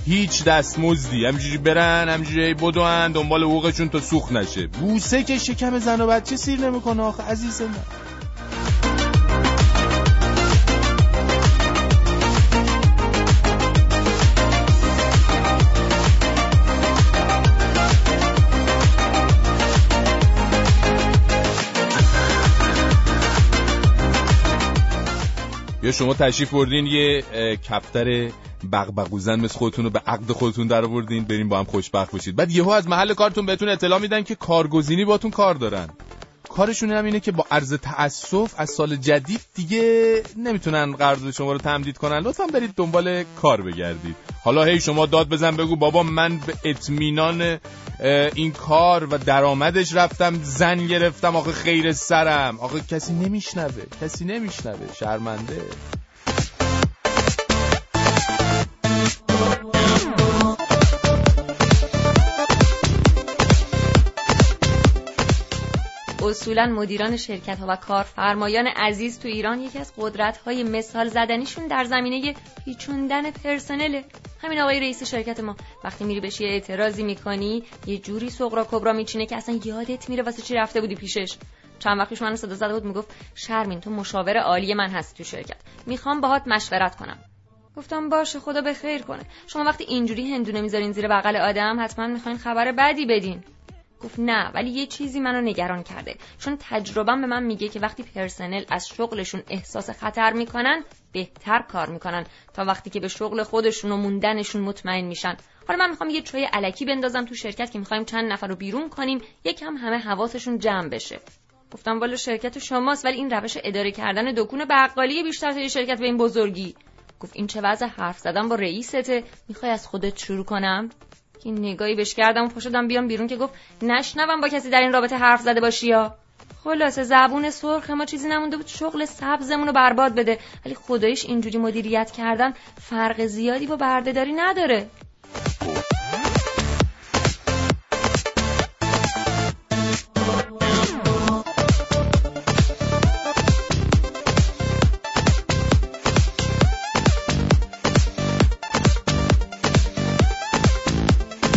S2: هیچ دستمزدی. همینجوری برن همینجوری بدون دنبال حقوقشون تا سوخت نشه. بوسه که شکم زن و بچه سیر نمی‌کنه آخه عزیز من. یا شما تشریف بردین یه کفتر بغبغوزن مثل خودتون رو به عقد خودتون در آوردین بریم با هم خوشبخت باشید. بعد یهو از محل کارتون بهتون اطلاع میدن که کارگزینی باتون کار دارن. کارشون هم اینه که با عرض تأسف از سال جدید دیگه نمی‌تونن قرارداد شما رو تمدید کنن. لطفا برید دنبال کار بگردید. حالا هی شما داد بزن بگو بابا من به اطمینان این کار و درآمدش رفتم زن گرفتم آخه خیر سرم. آخه کسی نمیشنوه کسی نمیشنوه. شرمنده.
S12: اصولا مدیران شرکت ها و کارفرمایان عزیز تو ایران یکی از قدرت های مثال زدنیشون در زمینه پیچوندن پرسنله همین آقای رئیس شرکت ما. وقتی میری بهش یه اعتراضی می‌کنی یه جوری سغرا کبرا میچینه که اصلا یادت میره واسه چی رفته بودی پیشش. چند وقتش منو صدا زده بود می‌گفت شرمین تو مشاور عالی من هستی تو شرکت. می‌خوام باهات مشورت کنم. گفتم باشه خدا به خیر کنه. شما وقتی اینجوری هندونه می‌ذارین زیر بغل آدم حتما می‌خواین خبر بدی بدین. گفت نه ولی یه چیزی منو نگران کرده. چون تجربم به من میگه که وقتی پرسنل از شغلشون احساس خطر می‌کنن بهتر کار می‌کنن تا وقتی که به شغل خودشون و موندنشون مطمئن میشن. حالا من می‌خوام یه چای علکی بندازم تو شرکت که می‌خوایم چند نفر رو بیرون کنیم یکم همه حواسشون جمع بشه. گفتم والا شرکت شماست ولی این روش اداره کردن دکون بقالی بیشتر تا شرکت به این بزرگی. گفت این چه وضع حرف زدن با رئیسته؟ می‌خوای از خودت شروع کنم؟ که نگاهی بهش کردم و پاشدم بیام بیرون که گفت نشنوم با کسی در این رابطه حرف زده باشی یا. خلاصه زبون سرخ ما چیزی نمونده بود شغل سبزمون رو برباد بده. ولی خدایش اینجوری مدیریت کردن فرق زیادی با بردهداری نداره.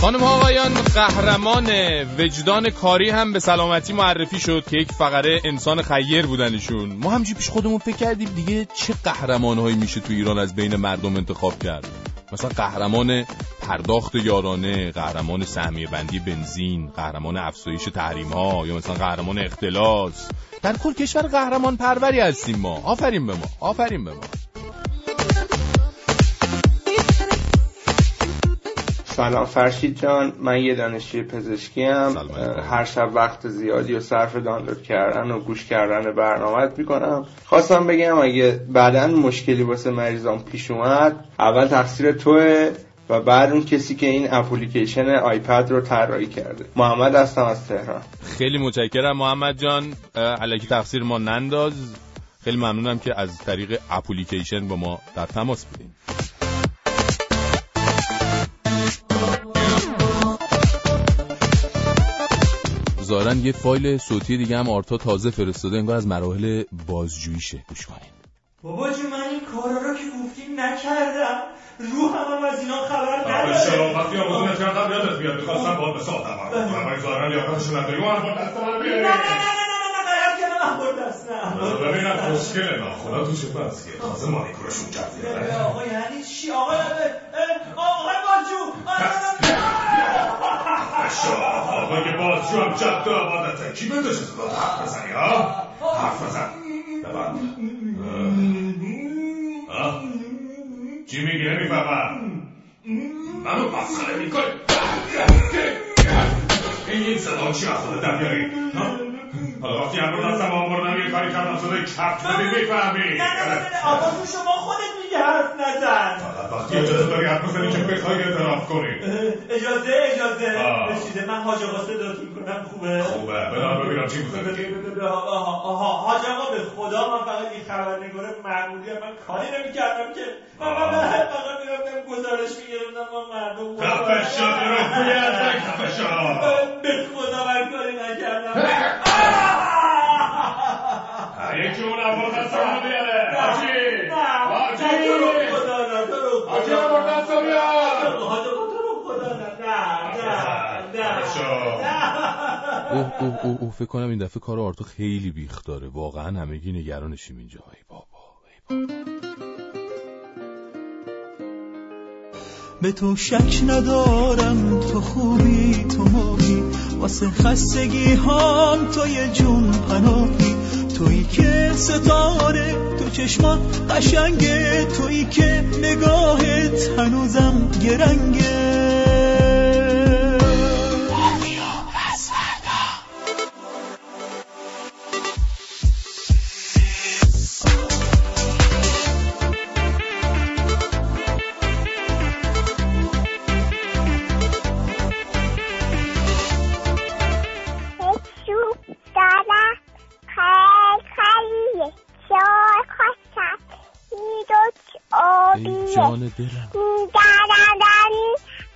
S2: خانم آقایان قهرمان وجدان کاری هم به سلامتی معرفی شد که یک فقره انسان خیر بودنشون ما همجی پیش خودمون فکر کردیم دیگه چه قهرمان هایی میشه تو ایران از بین مردم انتخاب کرد. مثلا قهرمان پرداخت یارانه قهرمان سهمیه بندی بنزین قهرمان افزایش تحریم ها یا مثلا قهرمان اختلاس. در کل کشور قهرمان پروری هستیم ما. آفرین به ما. آفرین به ما.
S19: سلام فرشید جان من یه دانشجوی پزشکی هم هر شب وقت زیادی و صرف دانلود کردن و گوش کردن برنامه می‌کنم. خواستم بگم اگه بعدا مشکلی واسه مریضان پیش اومد اول تقصیر توه و بعد اون کسی که این اپلیکیشن آیپد رو طراحی کرده. محمد هستم از تهران.
S2: خیلی متشکرم محمد جان. علکی تقصیر ما ننداز. خیلی ممنونم که از طریق اپلیکیشن با ما در تماس بودیم ظاهرا یه فایل صوتی دیگه هم آرتا تازه فرستاده انگار از مراحل بازجوییشه. گوش کنین.
S10: بابا جون من این کارا رو که گفتیم نکردم. رو هم از اینا خبر نداره.
S20: شرافتی آموزونت کردم یادت بیاد؟ می‌خواستم باید به صاحب کنم ولی ظاهرا لیاقتشو نداری اون با دست من بیاری
S10: نه نه نه. احبار دست نه
S20: ببینم خوشگله نه خدا توش بس که تازه مانیکورشون کردی
S10: آقا یعنی چی آقا آقا بازجو
S20: آقای بازجو هم جد آبادته کی به تو چیز باید حرف بزنی ها؟ حرف بزن ببند چی میگی نمی‌فهمم منو مسخره می‌کنی این این صدا چی از در بیاری وقتی هم رو دستم آوردم یه کاری کردم صدای کپ بدی می‌فهمی.
S10: نه نه نه آقا شما خودت میگه حرف نزن.
S15: وقتی اجازه داری حرف بزنی که بخوای اعتراف کنی؟
S10: اجازه اجازه. رسیده من حاج آقا صداتون کنم خوبه؟
S15: خوبه. بدار ببینم چی
S10: آها حاج آقا به خدا من فقط این خبرنگار معمولی من کاری نمی‌کردم که. من فقط می‌رفتم گزارش می‌گرفتم با مردم
S15: شو دروغگوی هستن خفه شو.
S10: به خدا من کاری نکردم.
S15: یکی اون بیاره. حاجی. حاجی.
S10: خدا نه تو رو
S15: حاجی
S10: تو رو خدا نه
S2: اوه اوه اوه اوه فکر کنم این دفعه کار آرتو خیلی بیخ داره. واقعا همگی نگرانشیم اینجا. ای بابا
S1: به تو شک ندارم تو خوبی تو ماهی. واسه خستگی هم تو یه جون پناهی. تویی که ستاره تو چشمات قشنگه. تویی که نگاهت هنوزم گرنگه.
S2: ای جان دلم.
S21: میگردنی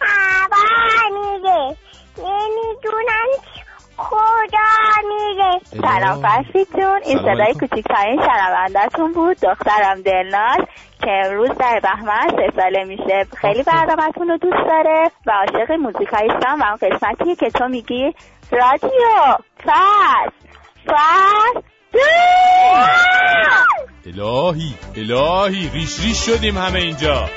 S21: هوا میره نمی‌دونم کجا میره
S22: سلام فرشید جون این صدای
S2: علیکم.
S22: کوچکترین شنوندهتون بود. دخترم دلناز که امروز در بهمن سه ساله میشه. خیلی برنامهتون رو دوست داره و عاشق موزیکاییستم و اون قسمتیه که تو میگی رادیو. فس فس
S2: الهی الهی ریش ریش شدیم همه اینجا.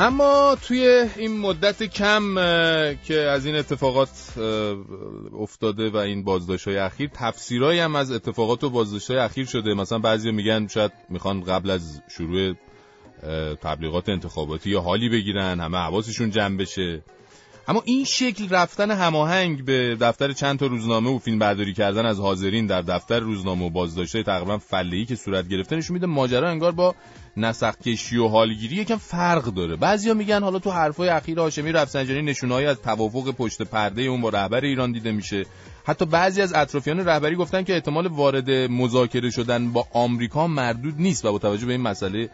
S2: اما توی این مدت کم که از این اتفاقات افتاده و این بازداشت های اخیر تفسیرهایی هم از اتفاقات و بازداشت های اخیر شده. مثلا بعضی میگن شاید می‌خوان قبل از شروع تبلیغات انتخاباتی یا حالی بگیرن همه حواسشون جمع بشه. اما این شکل رفتن هماهنگ به دفتر چند تا روزنامه و فیلم برداری کردن از حاضرین در دفتر روزنامه و بازداشته تقریبا فلهی که صورت گرفته نشون میده ماجرا انگار با نسخ کشی و حالگیری یکم فرق داره. بعضیا میگن حالا تو حرفای اخیر هاشمی رفسنجانی نشونهایی از توافق پشت پرده اون با رهبر ایران دیده میشه. حتی بعضی از اطرافیان رهبری گفتن که احتمال وارد مذاکره شدن با آمریکا مردود نیست و با توجه به این مسئله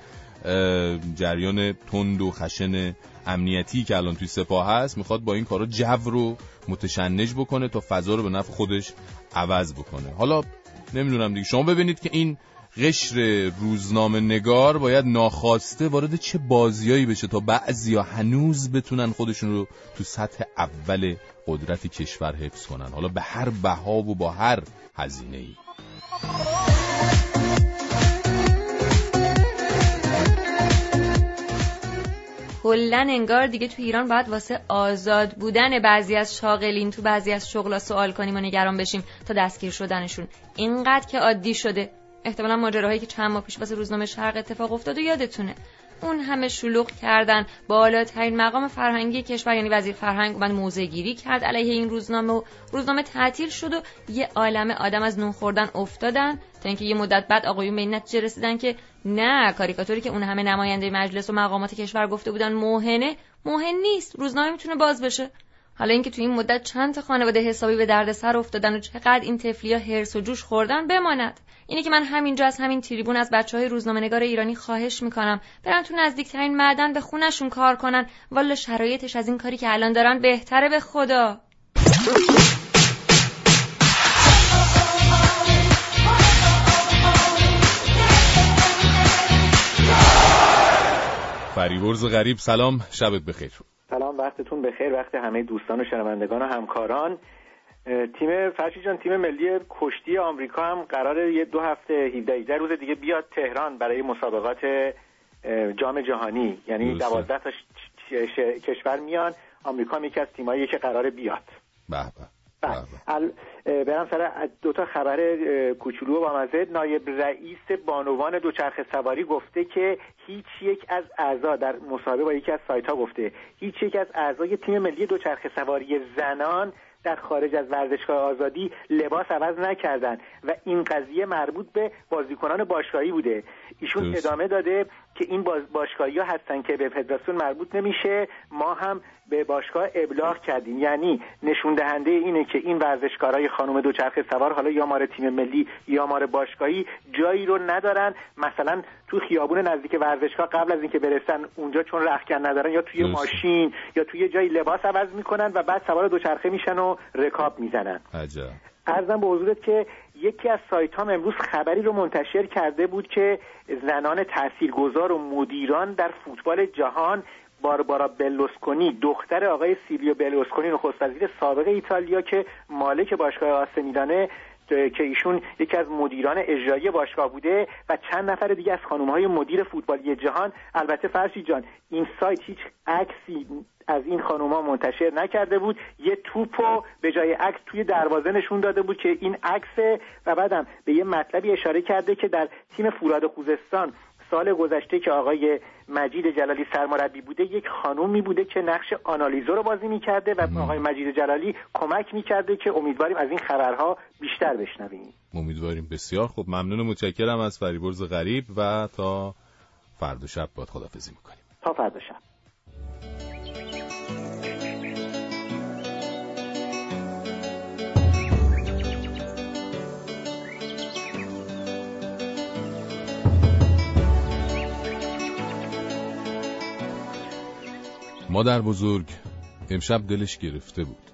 S2: جریان تند و خشن امنیتی که الان توی سپاه هست می‌خواد با این کارا جو رو متشنج بکنه تا فضا رو به نفع خودش عوض بکنه. حالا نمی‌دونم دیگه. شما ببینید که این قشر روزنامه نگار باید ناخواسته وارد چه بازیایی بشه تا بعضیا هنوز بتونن خودشون رو تو سطح اول قدرت کشور حفظ کنن. حالا به هر بها و با هر هزینه ای
S12: کلا انگار دیگه تو ایران باید واسه آزاد بودن بعضی از شاغلین تو بعضی از شغلا سوال کنیم و نگران بشیم تا دستگیر شدنشون. اینقدر که عادی شده. احتمالا ماجراهایی که چند ماه پیش واسه روزنامه شرق اتفاق افتاد و یادتونه. اون همه شلوغ کردن بالاترین مقام فرهنگی کشور یعنی وزیر فرهنگ اومد موضع گیری کرد علیه این روزنامه و روزنامه تعطیل شد و یه عالم آدم از نون خوردن افتادن تا اینکه یه مدت بعد آقایون به این نتیجه رسیدن که نه کاریکاتوری که اون همه نماینده مجلس و مقامات کشور گفته بودن موهنه موهن نیست. روزنامه می‌تونه باز بشه. حالا اینکه تو این مدت چند تا خانواده حسابی به دردسر افتادن و چقدر این تفلیا هرس و جوش خوردن بماند. اینه که من همینجا از همین تریبون از بچه های روزنامه ایرانی خواهش می‌کنم برن تو نزدیکترین معدن به خونشون کار کنن. والا شرایطش از این کاری که الان دارن بهتره به خدا.
S2: فریورز غریب سلام شبت بخیر.
S23: سلام وقتتون بخیر. وقت همه دوستان و شنوندگان و همکاران. تیم فرشی جان تیم ملی کشتی آمریکا هم قرار یه دو هفته 17 18 روز دیگه بیاد تهران برای مسابقات جام جهانی. یعنی
S2: درسته.
S23: دوازده تا کشور میان. آمریکا یکی از تیمایی که قرار بیاد.
S2: به.
S23: برم سر دو تا خبر اه، کوچولو و بامزه نایب رئیس بانوان دوچرخه سواری گفته که هیچ یک از اعضا در مصاحبه با یکی از سایت ها گفته هیچ یک از اعضای تیم ملی دوچرخه سواری زنان در خارج از ورزشگاه آزادی لباس عوض نکردن و این قضیه مربوط به بازیکنان باشگاهی بوده. ایشون
S2: درست.
S23: ادامه داده که این باشگاهی ها هستن که به فدراسیون مربوط نمیشه ما هم به باشگاه ابلاغ کردیم یعنی نشون دهنده اینه که این ورزشکارای خانم دوچرخه سوار حالا یا مار تیم ملی یا مار باشگاهی جایی رو ندارن مثلا تو خیابون نزدیک ورزشگاه قبل از اینکه برسن اونجا چون رختکن ندارن یا توی
S2: درست.
S23: ماشین یا توی جایی لباس عوض می‌کنن و بعد سوار دوچرخه میشن و رکاب می‌زنن
S2: عجب
S23: ارزم به حضورت که یکی از سایت هم امروز خبری رو منتشر کرده بود که زنان تاثیرگذار و مدیران در فوتبال جهان باربارا بلوسکونی دختر آقای سیلیو بلوسکونی نخست وزیر سابق ایتالیا که مالک باشگاه آس میلانه که ایشون یکی از مدیران اجرایی باشگاه بوده و چند نفر دیگه از خانم های مدیر فوتبالی جهان. البته فرشی جان این سایت هیچ عکسی از این خانوما منتشر نکرده بود. یه توپو به جای عکس توی دروازه نشون داده بود که این عکسه و بعدم به یه مطلبی اشاره کرده که در تیم فولاد خوزستان سال گذشته که آقای مجید جلالی سرمربی بوده یک خانومی بوده که نقش آنالیزور رو بازی می‌کرده و آقای مجید جلالی کمک می‌کرده که امیدواریم از این خبرها بیشتر بشنویم.
S2: امیدواریم. بسیار خوب. ممنون و متشکرم از فریبرز غریب و تا فردا شب باد خدافزی می‌کنیم.
S23: تا فردا شب.
S2: مادر بزرگ امشب دلش گرفته بود.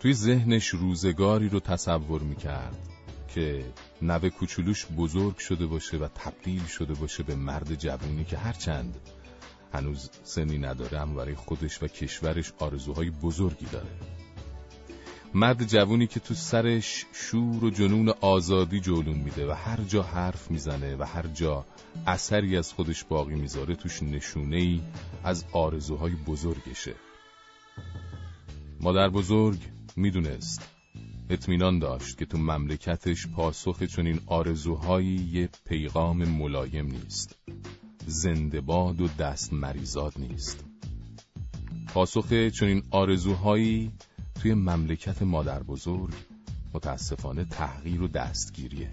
S2: توی ذهنش روزگاری رو تصور می‌کرد که نوه کوچولوش بزرگ شده باشه و تبدیل شده باشه به مرد جوونی که هرچند هنوز سنی نداره اما برای خودش و کشورش آرزوهای بزرگی داره. مرد جوونی که تو سرش شور و جنون آزادی جولون میده و هر جا حرف می‌زنه و هر جا اثری از خودش باقی می‌ذاره توش نشونه ای از آرزوهای بزرگشه. مادر بزرگ می‌دونست اطمینان داشت که تو مملکتش پاسخ چنین آرزوهایی یه پیغام ملایم نیست. زنده باد و دست مریزاد نیست. پاسخ چنین آرزوهایی توی مملکت مادر بزرگ متاسفانه تحقیر و دستگیریه.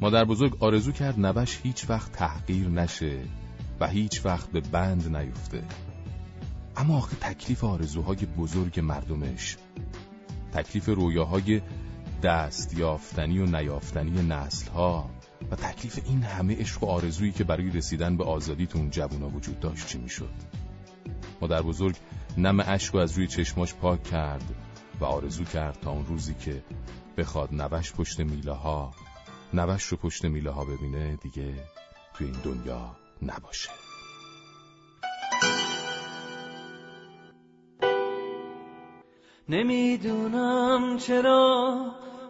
S2: مادر بزرگ آرزو کرد نوش هیچ وقت تحقیر نشه و هیچ وقت به بند نیفته. اما آخه تکلیف آرزوهای بزرگ مردمش تکلیف رویاهای دست یافتنی و نیافتنی نسلها و تکلیف این همه عشق و آرزویی که برای رسیدن به آزادی تو اون جوونا وجود داشت چی می‌شد؟ مادر بزرگ نم اشک از روی چشماش پاک کرد و آرزو کرد تا اون روزی که بخواد نوش پشت میله ها نوش رو پشت میله ها ببینه دیگه توی این دنیا نباشه.
S1: نمی‌دونم چرا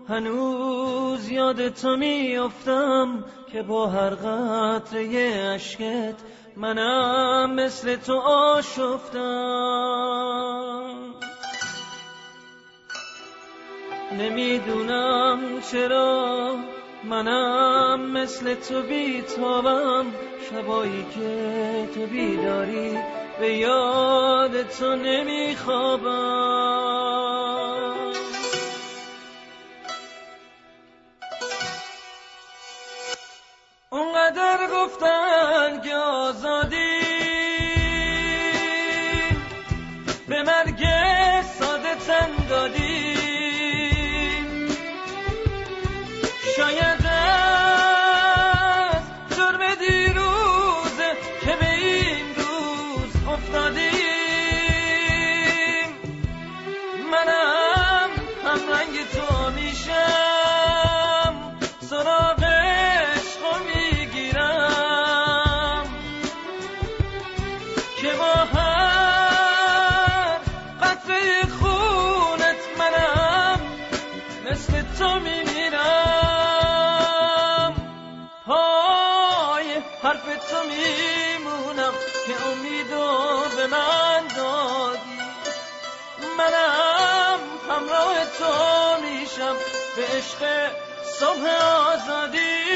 S1: هنوز یاد تو میافتم که با هر قطره اشکت منم مثل تو آشفتم. نمی‌دونم چرا منم مثل تو بیتابم. شبایی که تو بیداری به یاد تو نمیخوابم. گفتن که آزادی عشق صبح آزادی